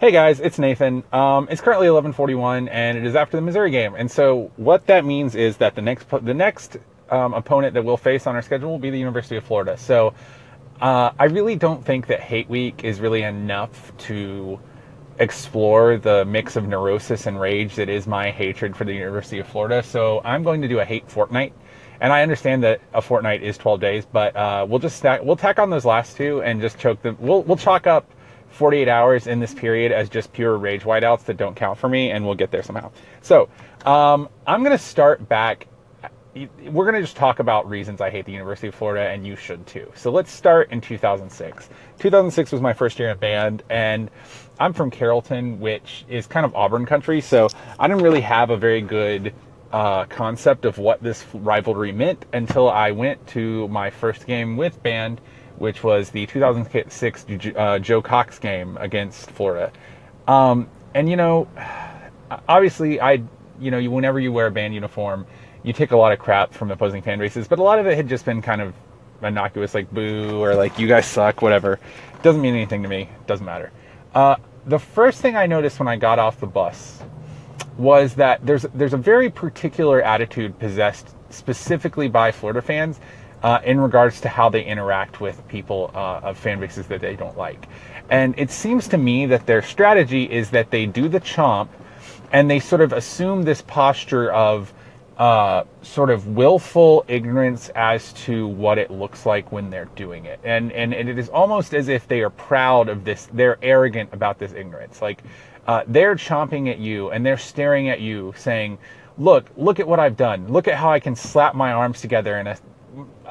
Hey guys, it's Nathan. Um, it's currently 11:41, and it is after the Missouri game. And so, what that means is that the next the next um, opponent that we'll face on our schedule will be the University of Florida. So, uh, I really don't think that Hate Week is really enough to explore the mix of neurosis and rage that is my hatred for the University of Florida. So, I'm going to do a hate fortnight. And I understand that a fortnight is 12 days, but uh, we'll just stack, we'll tack on those last two and just choke them. We'll we'll chalk up 48 hours in this period as just pure rage whiteouts that don't count for me, and we'll get there somehow. So um, I'm going to start back. We're going to just talk about reasons I hate the University of Florida, and you should too. So let's start in 2006. 2006 was my first year in band, and I'm from Carrollton, which is kind of Auburn country, so I didn't really have a very good uh, concept of what this rivalry meant until I went to my first game with band which was the 2006 uh, Joe Cox game against Florida. Um, and you know, obviously, I, you know, whenever you wear a band uniform, you take a lot of crap from opposing fan bases, but a lot of it had just been kind of innocuous, like boo or like you guys suck, whatever. Doesn't mean anything to me. Doesn't matter. Uh, the first thing I noticed when I got off the bus was that there's there's a very particular attitude possessed specifically by Florida fans uh, in regards to how they interact with people uh, of fan bases that they don't like. And it seems to me that their strategy is that they do the chomp and they sort of assume this posture of uh, sort of willful ignorance as to what it looks like when they're doing it. And, and, it is almost as if they are proud of this, they're arrogant about this ignorance. Like uh, they're chomping at you and they're staring at you saying, look, look at what I've done. Look at how I can slap my arms together in a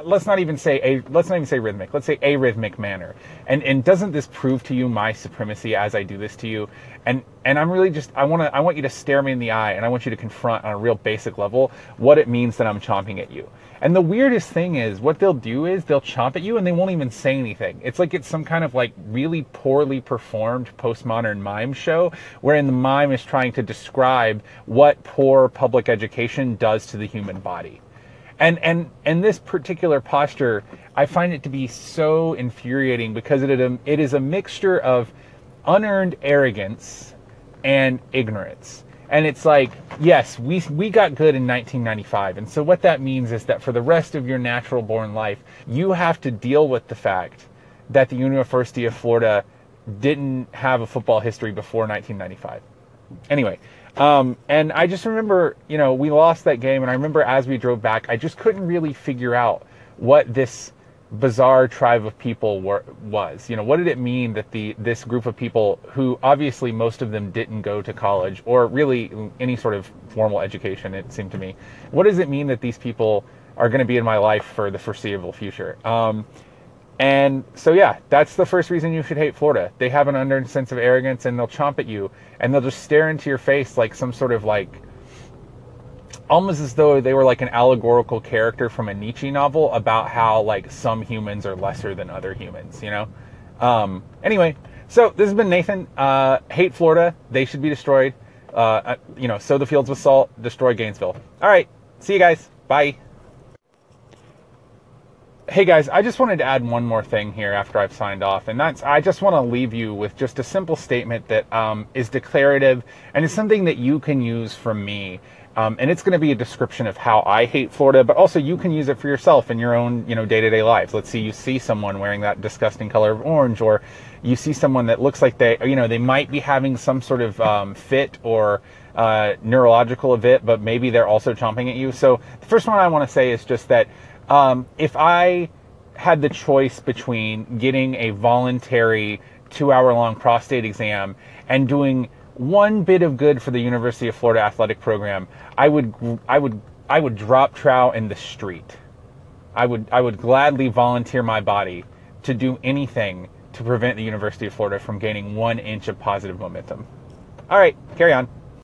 let's not even say a let's not even say rhythmic. Let's say arrhythmic manner. And and doesn't this prove to you my supremacy as i do this to you? And and i'm really just i want to i want you to stare me in the eye and i want you to confront on a real basic level what it means that i'm chomping at you. And the weirdest thing is what they'll do is they'll chomp at you and they won't even say anything. It's like it's some kind of like really poorly performed postmodern mime show wherein the mime is trying to describe what poor public education does to the human body and and and this particular posture i find it to be so infuriating because it, it is a mixture of unearned arrogance and ignorance. And it's like yes we we got good in 1995 and so what that means is that for the rest of your natural born life you have to deal with the fact that the university of florida didn't have a football history before 1995 anyway um, and I just remember, you know, we lost that game, and I remember as we drove back, I just couldn't really figure out what this bizarre tribe of people were, was. You know, what did it mean that the this group of people, who obviously most of them didn't go to college or really any sort of formal education, it seemed to me, what does it mean that these people are going to be in my life for the foreseeable future? Um, and so, yeah, that's the first reason you should hate Florida. They have an unearned sense of arrogance and they'll chomp at you and they'll just stare into your face like some sort of like, almost as though they were like an allegorical character from a Nietzsche novel about how like some humans are lesser than other humans, you know? Um, anyway, so this has been Nathan. Uh, hate Florida. They should be destroyed. Uh, uh you know, sow the fields with salt, destroy Gainesville. All right. See you guys. Bye. Hey guys, I just wanted to add one more thing here after I've signed off, and that's I just want to leave you with just a simple statement that um, is declarative and is something that you can use from me. Um, and it's going to be a description of how I hate Florida, but also you can use it for yourself in your own, you know, day-to-day lives. Let's see, you see someone wearing that disgusting color of orange, or you see someone that looks like they, you know, they might be having some sort of um, fit or uh, neurological event, but maybe they're also chomping at you. So the first one I want to say is just that um, if I had the choice between getting a voluntary two hour long prostate exam and doing one bit of good for the University of Florida athletic program, I would, I would, I would drop trout in the street. I would, I would gladly volunteer my body to do anything to prevent the University of Florida from gaining one inch of positive momentum. All right, carry on.